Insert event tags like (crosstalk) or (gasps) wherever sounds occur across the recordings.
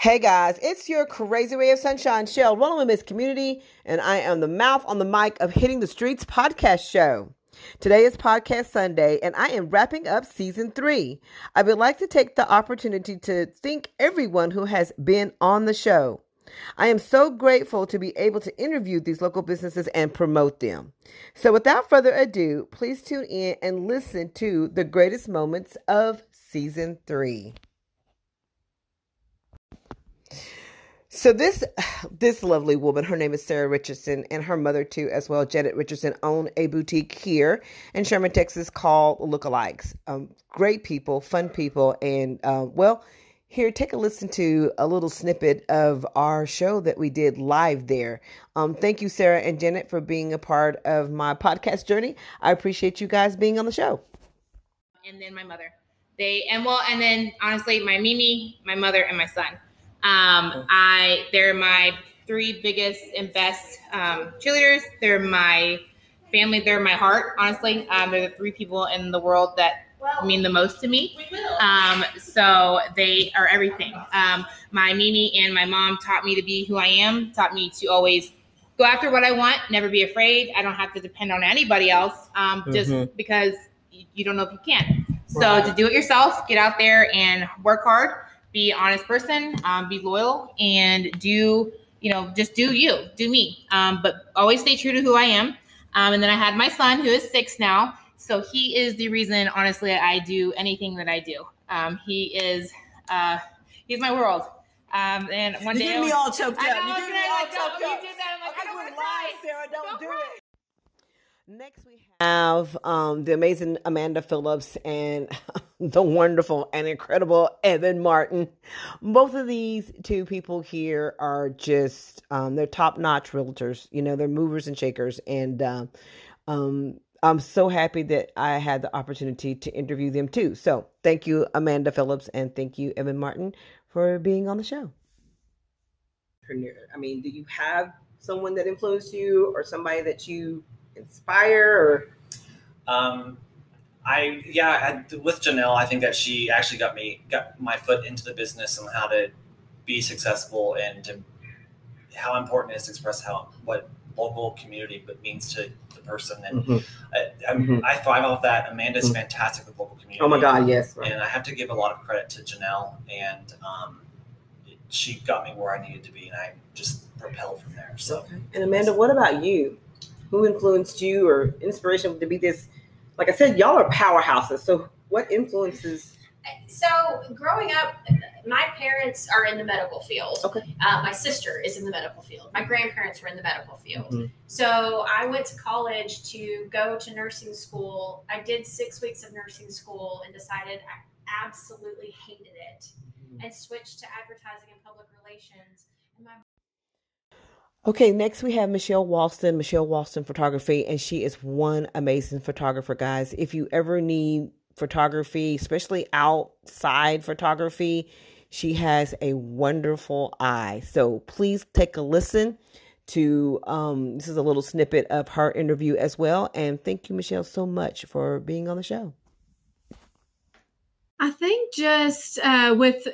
Hey guys, it's your crazy ray of sunshine, Shell, rolling with Miss Community, and I am the mouth on the mic of Hitting the Streets podcast show. Today is Podcast Sunday, and I am wrapping up season three. I would like to take the opportunity to thank everyone who has been on the show. I am so grateful to be able to interview these local businesses and promote them. So, without further ado, please tune in and listen to the greatest moments of season three. So this this lovely woman, her name is Sarah Richardson, and her mother too, as well, Janet Richardson, own a boutique here in Sherman, Texas, called Lookalikes. Um, great people, fun people, and uh, well, here, take a listen to a little snippet of our show that we did live there. Um, thank you, Sarah and Janet, for being a part of my podcast journey. I appreciate you guys being on the show. And then my mother, they and well, and then honestly, my Mimi, my mother, and my son. Um, I they're my three biggest and best um, cheerleaders. They're my family. They're my heart. Honestly, um, they're the three people in the world that mean the most to me. Um, so they are everything. Um, my Mimi and my mom taught me to be who I am. Taught me to always go after what I want. Never be afraid. I don't have to depend on anybody else. Um, just mm-hmm. because you don't know if you can. So right. to do it yourself, get out there and work hard be an honest person, um, be loyal, and do you know just do you, do me. Um, but always stay true to who I am. Um, and then I had my son, who is six now, so he is the reason, honestly, I do anything that I do. Um, he is uh, he's my world. Um, and one you day, get me all choked up. you get me all choked up. You did that. I'm like, okay, I don't Sarah. Don't, don't do cry. it. Next, we have um, the amazing Amanda Phillips and (laughs) the wonderful and incredible Evan Martin. Both of these two people here are just, um, they're top notch realtors. You know, they're movers and shakers. And um, um, I'm so happy that I had the opportunity to interview them too. So thank you, Amanda Phillips, and thank you, Evan Martin, for being on the show. I mean, do you have someone that influenced you or somebody that you inspire or? Um, I yeah, I, with Janelle, I think that she actually got me got my foot into the business and how to be successful and to, how important it is to express how what local community means to the person. And mm-hmm. I, mm-hmm. I, thrive off that. Amanda's mm-hmm. fantastic with local community. Oh my God, yes. Right. And I have to give a lot of credit to Janelle, and um, she got me where I needed to be, and I just propelled from there. So. Okay. And Amanda, what about you? who influenced you or inspiration to be this? Like I said, y'all are powerhouses. So what influences? So growing up, my parents are in the medical field. Okay. Uh, my sister is in the medical field. My grandparents were in the medical field. Mm-hmm. So I went to college to go to nursing school. I did six weeks of nursing school and decided I absolutely hated it mm-hmm. and switched to advertising and public relations. And my Okay, next we have Michelle Walston, Michelle Walston Photography, and she is one amazing photographer, guys. If you ever need photography, especially outside photography, she has a wonderful eye. So please take a listen to um, this is a little snippet of her interview as well. And thank you, Michelle, so much for being on the show. I think just uh, with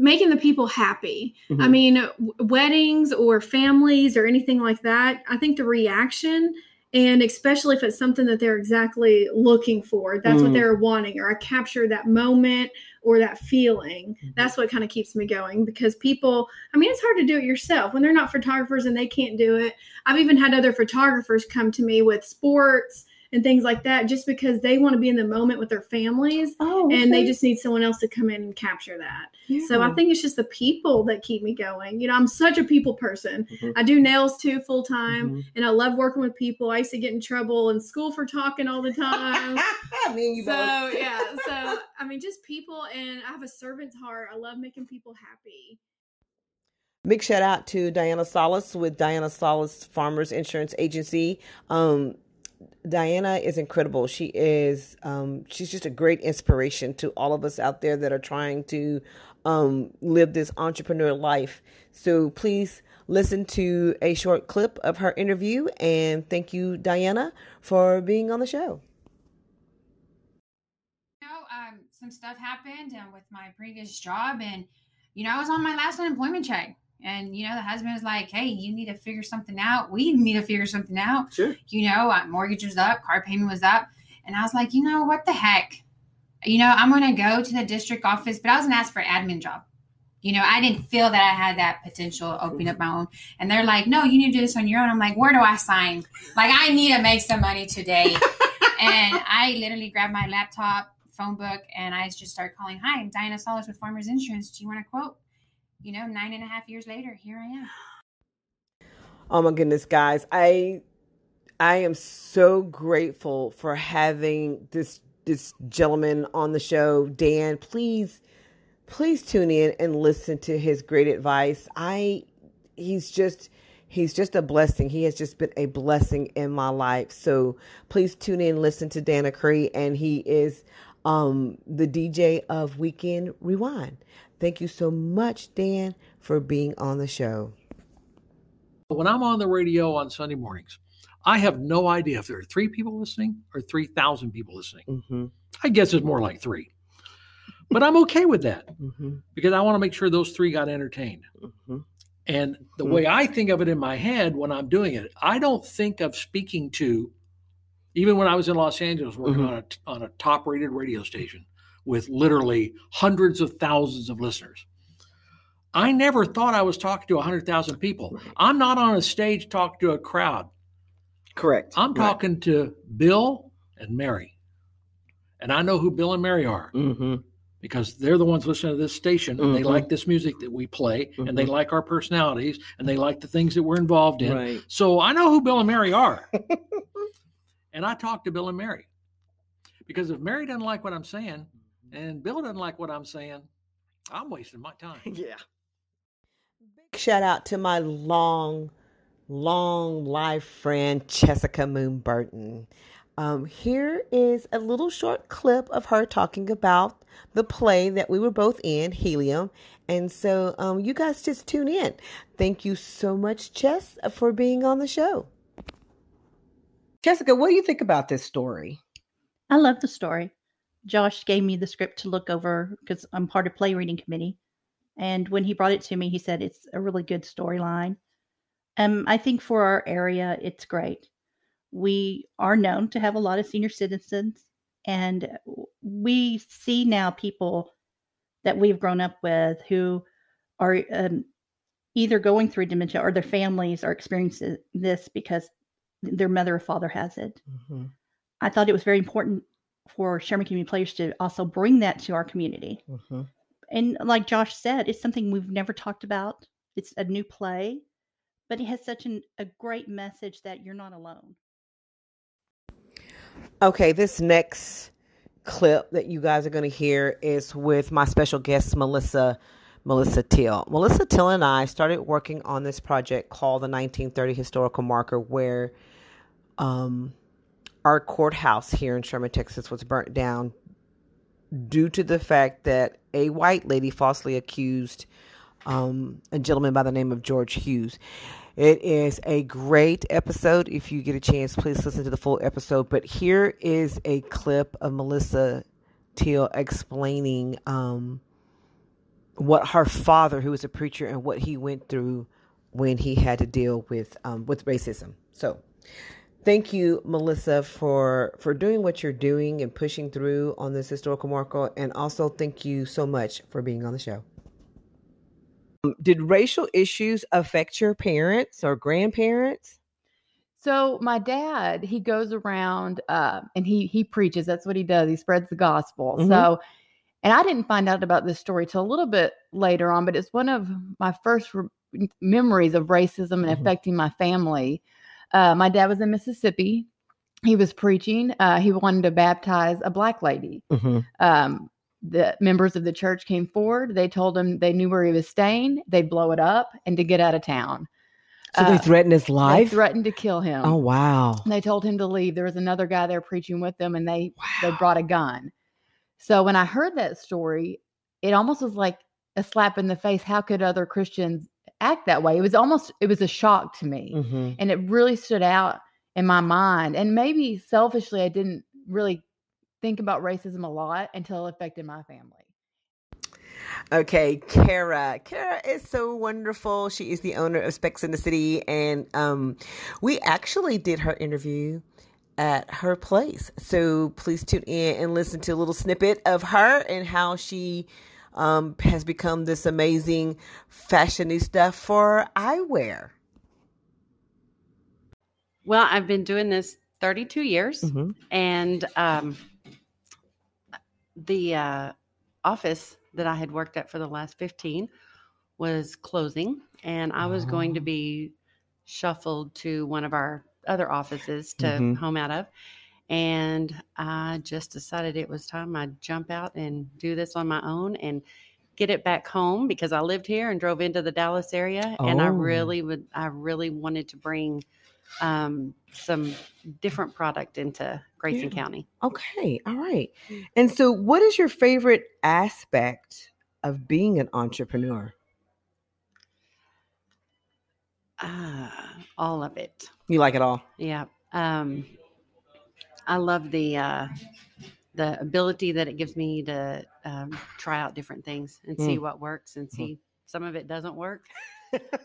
making the people happy. Mm-hmm. I mean, w- weddings or families or anything like that, I think the reaction and especially if it's something that they're exactly looking for, that's mm. what they're wanting, or I capture that moment or that feeling. Mm-hmm. That's what kind of keeps me going because people, I mean, it's hard to do it yourself when they're not photographers and they can't do it. I've even had other photographers come to me with sports and things like that just because they want to be in the moment with their families oh, okay. and they just need someone else to come in and capture that. Yeah. So I think it's just the people that keep me going. You know, I'm such a people person. Mm-hmm. I do nails too full time mm-hmm. and I love working with people. I used to get in trouble in school for talking all the time. (laughs) I mean, you so, both. yeah. (laughs) So, I mean, just people and I have a servant's heart. I love making people happy. Big shout out to Diana Solis with Diana Solis Farmers Insurance Agency. Um, Diana is incredible. She is um, she's just a great inspiration to all of us out there that are trying to um, live this entrepreneur life. So please listen to a short clip of her interview and thank you, Diana, for being on the show. You know, um, some stuff happened um, with my previous job and you know, I was on my last unemployment check. And, you know, the husband was like, hey, you need to figure something out. We need to figure something out. Sure. You know, uh, mortgage was up, car payment was up. And I was like, you know, what the heck? You know, I'm going to go to the district office, but I was going to ask for an admin job. You know, I didn't feel that I had that potential opening up my own. And they're like, no, you need to do this on your own. I'm like, where do I sign? Like, I need to make some money today. (laughs) and I literally grabbed my laptop, phone book, and I just started calling, hi, I'm Diana Solis with Farmers Insurance. Do you want a quote? You know, nine and a half years later, here I am. Oh my goodness, guys. I I am so grateful for having this this gentleman on the show. Dan, please please tune in and listen to his great advice. I he's just he's just a blessing. He has just been a blessing in my life. So please tune in, listen to Dan Cree, and he is um, the DJ of Weekend Rewind. Thank you so much, Dan, for being on the show. When I'm on the radio on Sunday mornings, I have no idea if there are three people listening or 3,000 people listening. Mm-hmm. I guess it's more like three. But I'm okay with that Mm-hmm. because I want to make sure those three got entertained. Mm-hmm. And the Hmm. way I think of it in my head when I'm doing it, I don't think of speaking to, even when I was in Los Angeles working Mhm. on a on a top rated radio station with literally hundreds of thousands of listeners. I never thought I was talking to 100,000 people. I'm not on a stage talking to a crowd. Correct. I'm talking to Bill and Mary. And I know who Bill and Mary are Mm-hmm. because they're the ones listening to this station and they Mhm. like this music that we play and they Mhm. like our personalities and they like the things that we're involved in. Right. So I know who Bill and Mary are. (laughs) and I talk to Bill and Mary because if Mary doesn't like what I'm saying and Bill doesn't like what I'm saying, I'm wasting my time. (laughs) Yeah. Big shout out to my long, long life friend, Jessica Moon Burton. Um, here is a little short clip of her talking about the play that we were both in, Helium. And so um, you guys just tune in. Thank you so much, Jess, for being on the show. Jessica, what do you think about this story? I love the story. Josh gave me the script to look over because I'm part of play reading committee. And when he brought it to me, he said it's a really good storyline. Um, I think for our area, it's great. We are known to have a lot of senior citizens, and we see now people that we've grown up with who are um, either going through dementia or their families are experiencing this because their mother or father has it. Mm-hmm. I thought it was very important for Sherman Community Players to also bring that to our community. Mm-hmm. And like Josh said, it's something we've never talked about. It's a new play, but it has such an, a great message that you're not alone. Okay, this next clip that you guys are going to hear is with my special guest, Melissa. Melissa Till. Melissa Till and I started working on this project called the 1930 Historical Marker, where um, our courthouse here in Sherman, Texas, was burnt down due to the fact that a white lady falsely accused um, a gentleman by the name of George Hughes. It is a great episode. If you get a chance, please listen to the full episode. But here is a clip of Melissa Teal explaining um, what her father, who was a preacher, and what he went through when he had to deal with um, with racism. So, thank you, Melissa, for for doing what you're doing and pushing through on this historical marker, and also thank you so much for being on the show. Did racial issues affect your parents or grandparents? So my dad, he goes around uh, and he he preaches. That's what he does. He spreads the gospel. Mhm. So, and I didn't find out about this story till a little bit later on, but it's one of my first re- memories of racism and Mhm. affecting my family. Uh, my dad was in Mississippi. He was preaching. Uh, he wanted to baptize a black lady. Mm-hmm. Um, the members of the church came forward. They told him they knew where he was staying. They'd blow it up and to get out of town. So they Uh, threatened his life. They threatened to kill him. oh wow! And they told him to leave. There was another guy there preaching with them, and they they brought a gun. So when I heard that story, it almost was like a slap in the face. How could other Christians act that way? It was almost it was a shock to me, Mm-hmm. and it really stood out in my mind. And maybe selfishly, I didn't really think about racism a lot until it affected my family. Okay, Kara. Kara is so wonderful. She is the owner of Specs in the City, and um, we actually did her interview at her place. So please tune in and listen to a little snippet of her and how she um, has become this amazing fashionista for eyewear. Well, I've been doing this 32 years, Mhm. and um, the uh, office that I had worked at for the last 15 was closing, and I was going to Oh. be shuffled to one of our other offices to Mhm. home out of. And I just decided it was time I'd jump out and do this on my own and get it back home because I lived here and drove into the Dallas area. And I Oh. really would, I really wanted to bring um, some different product into Grayson Yeah. County. Okay, all right. And so, what is your favorite aspect of being an entrepreneur? Ah, all of it. You like it all? Yeah. Um, I love the uh, the ability that it gives me to um, try out different things and see what works and see some of it doesn't work.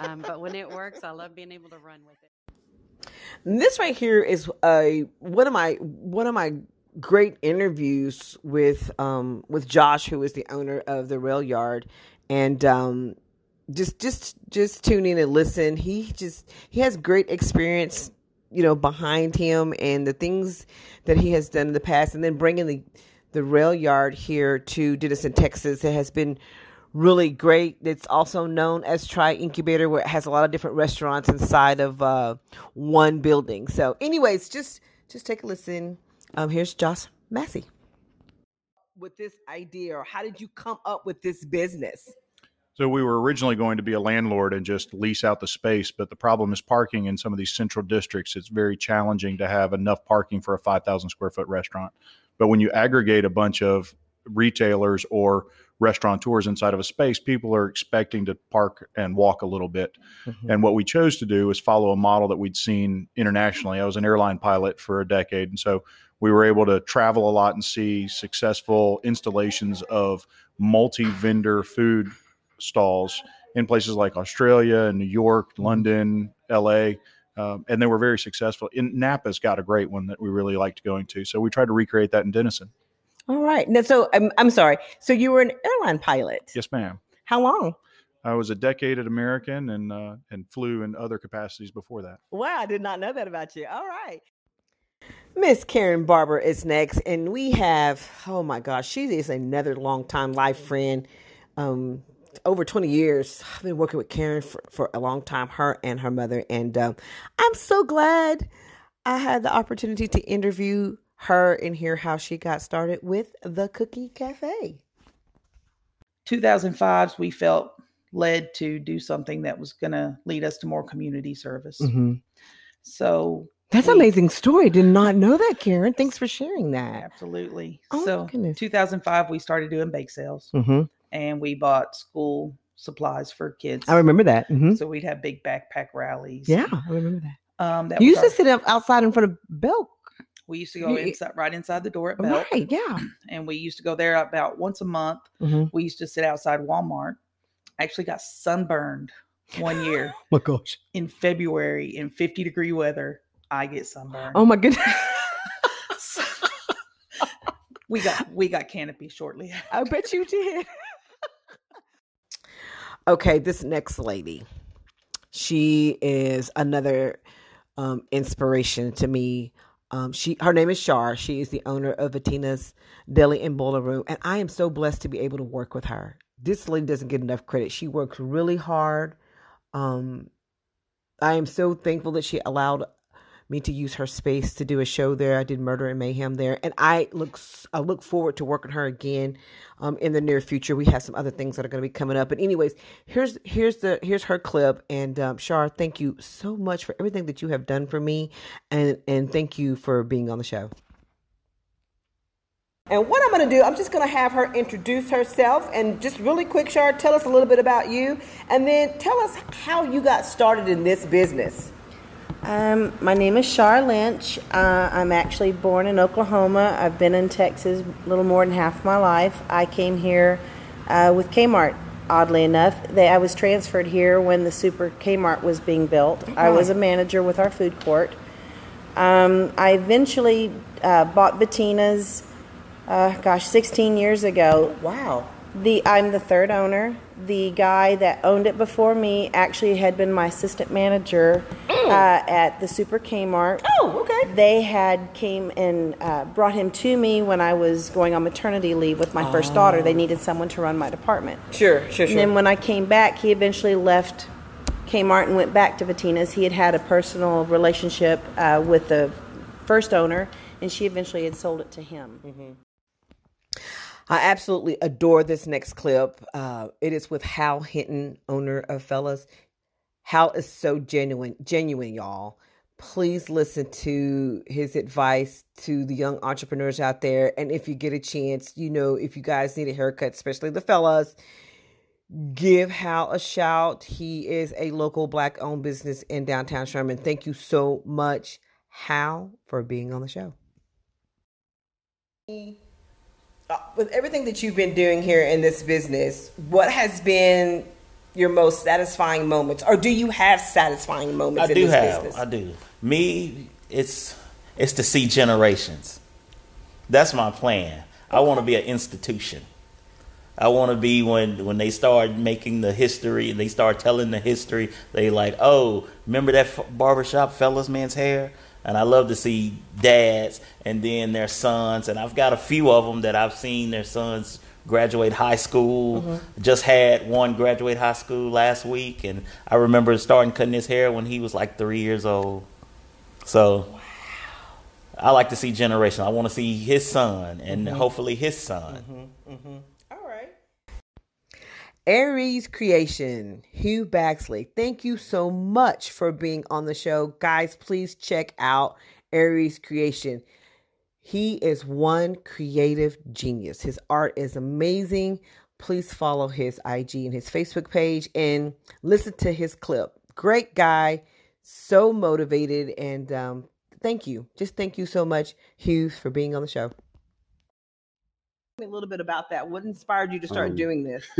um, but when it works, I love being able to run with it. This right here is a one of my one of my great interviews with um with Josh, who is the owner of the Rail Yard, and um just just just tune in and listen. He just he has great experience, you know, behind him and the things that he has done in the past, and then bringing the the Rail Yard here to Denison, Texas. It has been really great. It's also known as Tri Incubator, where it has a lot of different restaurants inside of uh, one building. So, anyways, just just take a listen. Um, here's Josh Massey. With this idea, or how did you come up with this business? So we were originally going to be a landlord and just lease out the space, but the problem is parking in some of these central districts. It's very challenging to have enough parking for a 5,000 square foot restaurant. But when you aggregate a bunch of retailers or restaurateurs inside of a space, people are expecting to park and walk a little bit. Mm-hmm. And what we chose to do is follow a model that we'd seen internationally. I was an airline pilot for a decade. And so we were able to travel a lot and see successful installations of multi vendor food stalls in places like Australia and New York, London, LA. Um, and they were very successful. In Napa's got a great one that we really liked going to. So we tried to recreate that in Denison. All right. Now, so I'm I'm sorry. So you were an airline pilot. Yes, ma'am. How long? I was a decade at American and uh, and flew in other capacities before that. Wow, I did not know that about you. All right. Miss Karen Barber is next, and we have oh my gosh, she is another longtime life friend. Um, over 20 years. I've been working with Karen for, for a long time, her and her mother. And um, I'm so glad I had the opportunity to interview her and hear how she got started with the Cookie Cafe. 2005s, we felt led to do something that was going to lead us to more community service. Mm-hmm. So That's we- an amazing story. Did not know that, Karen. Thanks for sharing that. Absolutely. Oh, so 2005, we started doing bake sales Mm-hmm. And we bought school supplies for kids. I remember that. hmm So we'd have big backpack rallies. Yeah, I remember that. Um, that you used to sit up outside in front of Belk. we used to go you- inside, right inside the door at Belk. Right, yeah. (clears throat) And we used to go there about once a month. Mm-hmm. We used to sit outside Walmart. I actually got sunburned one year (laughs) my gosh. in February in 50 degree weather. I get sunburned. Oh my goodness. (laughs) (laughs) we got we got canopy shortly. I bet you did. Okay, this next lady, she is another um, inspiration to me. Um, she her name is Shar. She is the owner of Bettina's Deli and Boiler Room, and I am so blessed to be able to work with her. This lady doesn't get enough credit. She works really hard. Um, I am so thankful that she allowed me to use her space to do a show there. I did Murder and Mayhem there, and I look I look forward to working her again um, in the near future. We have some other things that are going to be coming up. But anyways, here's here's the here's her clip. And um, Shar, thank you so much for everything that you have done for me, and and thank you for being on the show. And what I'm going to do, I'm just going to have her introduce herself and just really quick, Shar, tell us a little bit about you, and then tell us how you got started in this business. Um, my name is Shar Lynch. Uh, I'm actually born in Oklahoma. I've been in Texas a little more than half my life. I came here uh, with Kmart. Oddly enough, they, I was transferred here when the Super Kmart was being built. I was a manager with our food court. Um, I eventually uh, bought Bettina's, uh, gosh, 16 years ago. Wow. The I'm the third owner. The guy that owned it before me actually had been my assistant manager uh, at the Super Kmart. Oh, okay. They had came and uh, brought him to me when I was going on maternity leave with my first daughter. They needed someone to run my department. Sure, sure, sure. And then when I came back, he eventually left Kmart and went back to Bettina's. He had had a personal relationship uh, with the first owner, and she eventually had sold it to him. I absolutely adore this next clip. Uh, it is with Hal Hinton, owner of Fellas. Hal is so genuine, genuine, y'all. Please listen to his advice to the young entrepreneurs out there. And if you get a chance, you know, if you guys need a haircut, especially the fellas, give Hal a shout. He is a local black owned business in downtown Sherman. Thank you so much, Hal, for being on the show. Uh, with everything that you've been doing here in this business, what has been your most satisfying moments, or do you have satisfying moments I in do this have. business? I do. Me, it's it's to see generations. That's my plan. I want to be an institution. I want to be when when they start making the history and they start telling the history. They like, oh, remember that f- barbershop fellas man's hair? And I love to see dads and then their sons. And I've got a few of them that I've seen their sons graduate high school. Mhm. Just had one graduate high school last week, and I remember starting cutting his hair when he was like three years old. So I like to see generation. I want to see his son and Mhm. hopefully his son. Mm-hmm, mm-hmm. Aries Creation, Hugh Baxley. Thank you so much for being on the show. Guys, please check out Aries Creation. He is one creative genius. His art is amazing. Please follow his IG and his Facebook page and listen to his clip. Great guy, so motivated, and um, thank you. Just thank you so much, Hugh, for being on the show. Tell me a little bit about that. What inspired you to start Um, doing this? (laughs)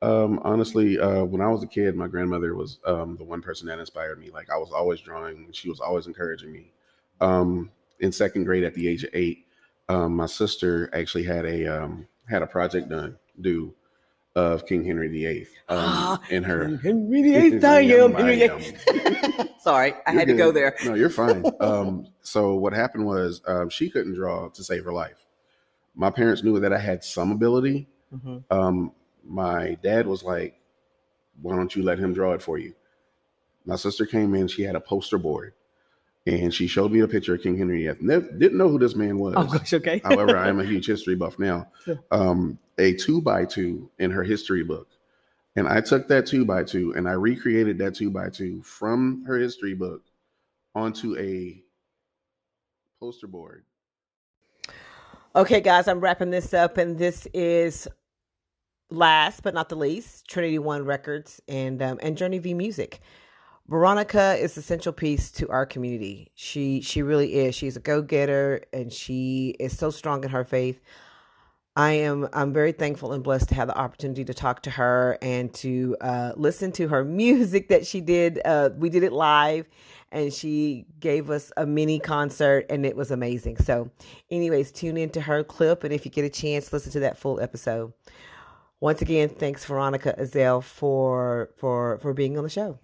Um, honestly, uh, when I was a kid, my grandmother was um, the one person that inspired me. Like I was always drawing; she was always encouraging me. Um, in second grade, at the age of eight, um, my sister actually had a um, had a project done due of King Henry VIII (gasps) um, in her Henry VIII, I am. Henry. VIII. (laughs) Sorry, I You're had to go there. No, you're fine. (laughs) Um, so what happened was um, she couldn't draw to save her life. My parents knew that I had some ability. Mhm. My dad was like, "Why don't you let him draw it for you?" My sister came in. She had a poster board, and she showed me a picture of King Henry VIII. Never, didn't know who this man was. Oh, gosh, okay. (laughs) However, I am a huge history buff now. (laughs) Um, a two by two in her history book. And I took that two by two and I recreated that two by two from her history book onto a poster board. Okay, guys, I'm wrapping this up, and this is last but not the least Trinity One Records and um, and Journey V Music. Veronica is a central piece to our community. She she really is. She's a go getter, and she is so strong in her faith. I am I'm very thankful and blessed to have the opportunity to talk to her and to uh, listen to her (laughs) music that she did. Uh, we did it live, and she gave us a mini concert, and it was amazing. So, anyways, tune into her clip, and if you get a chance, listen to that full episode. Once again, thanks Veronica Azell for for for being on the show.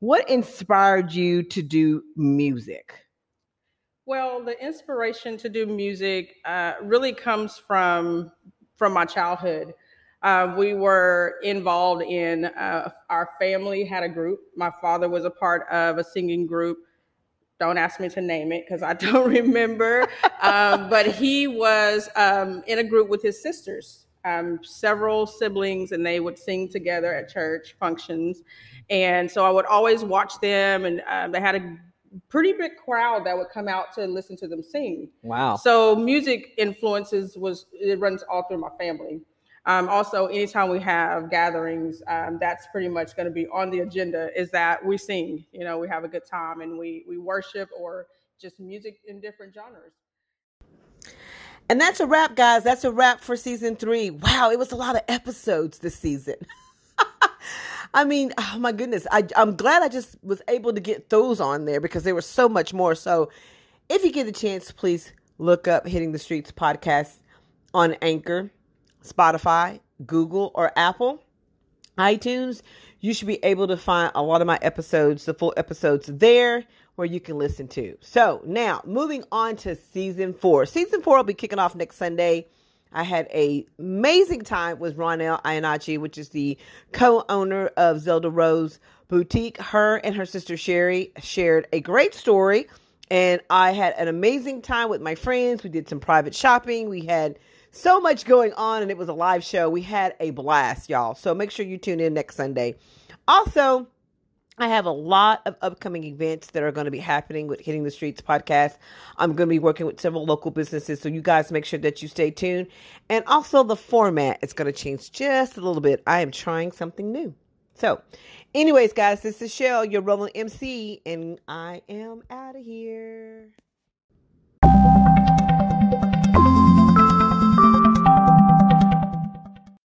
What inspired you to do music? Well, the inspiration to do music uh, really comes from from my childhood. Uh, we were involved in uh, our family had a group. My father was a part of a singing group. Don't ask me to name it because I (laughs) don't remember. um, but he was um, in a group with his sisters, um, several siblings, and they would sing together at church functions. And so I would always watch them, and uh, they had a pretty big crowd that would come out to listen to them sing. Wow. So music influences was it runs all through my family. Um, also, anytime we have gatherings, um, that's pretty much going to be on the agenda. Is that we sing, you know, we have a good time and we we worship or just music in different genres. And that's a wrap, guys. That's a wrap for season three. Wow, it was a lot of episodes this season. (laughs) I mean, oh my goodness. I, I'm glad I just was able to get those on there because there was so much more. So if you get a chance, please look up Hitting the Streets podcast on Anchor, Spotify, Google, or Apple, iTunes. You should be able to find a lot of my episodes, the full episodes there where you can listen to. So now moving on to season four. Season four will be kicking off next Sunday. I had a amazing time with Ronelle Iannachi, which is the co-owner of Zelda Rose Boutique. Her and her sister Sherry shared a great story, and I had an amazing time with my friends. We did some private shopping. We had so much going on, and it was a live show. We had a blast, y'all. So make sure you tune in next Sunday. Also, I have a lot of upcoming events that are going to be happening with Hitting the Streets podcast. I'm going to be working with several local businesses, so you guys make sure that you stay tuned. And also, the format is going to change just a little bit. I am trying something new. So, anyways, guys, this is Shell, your rolling MC, and I am out of here.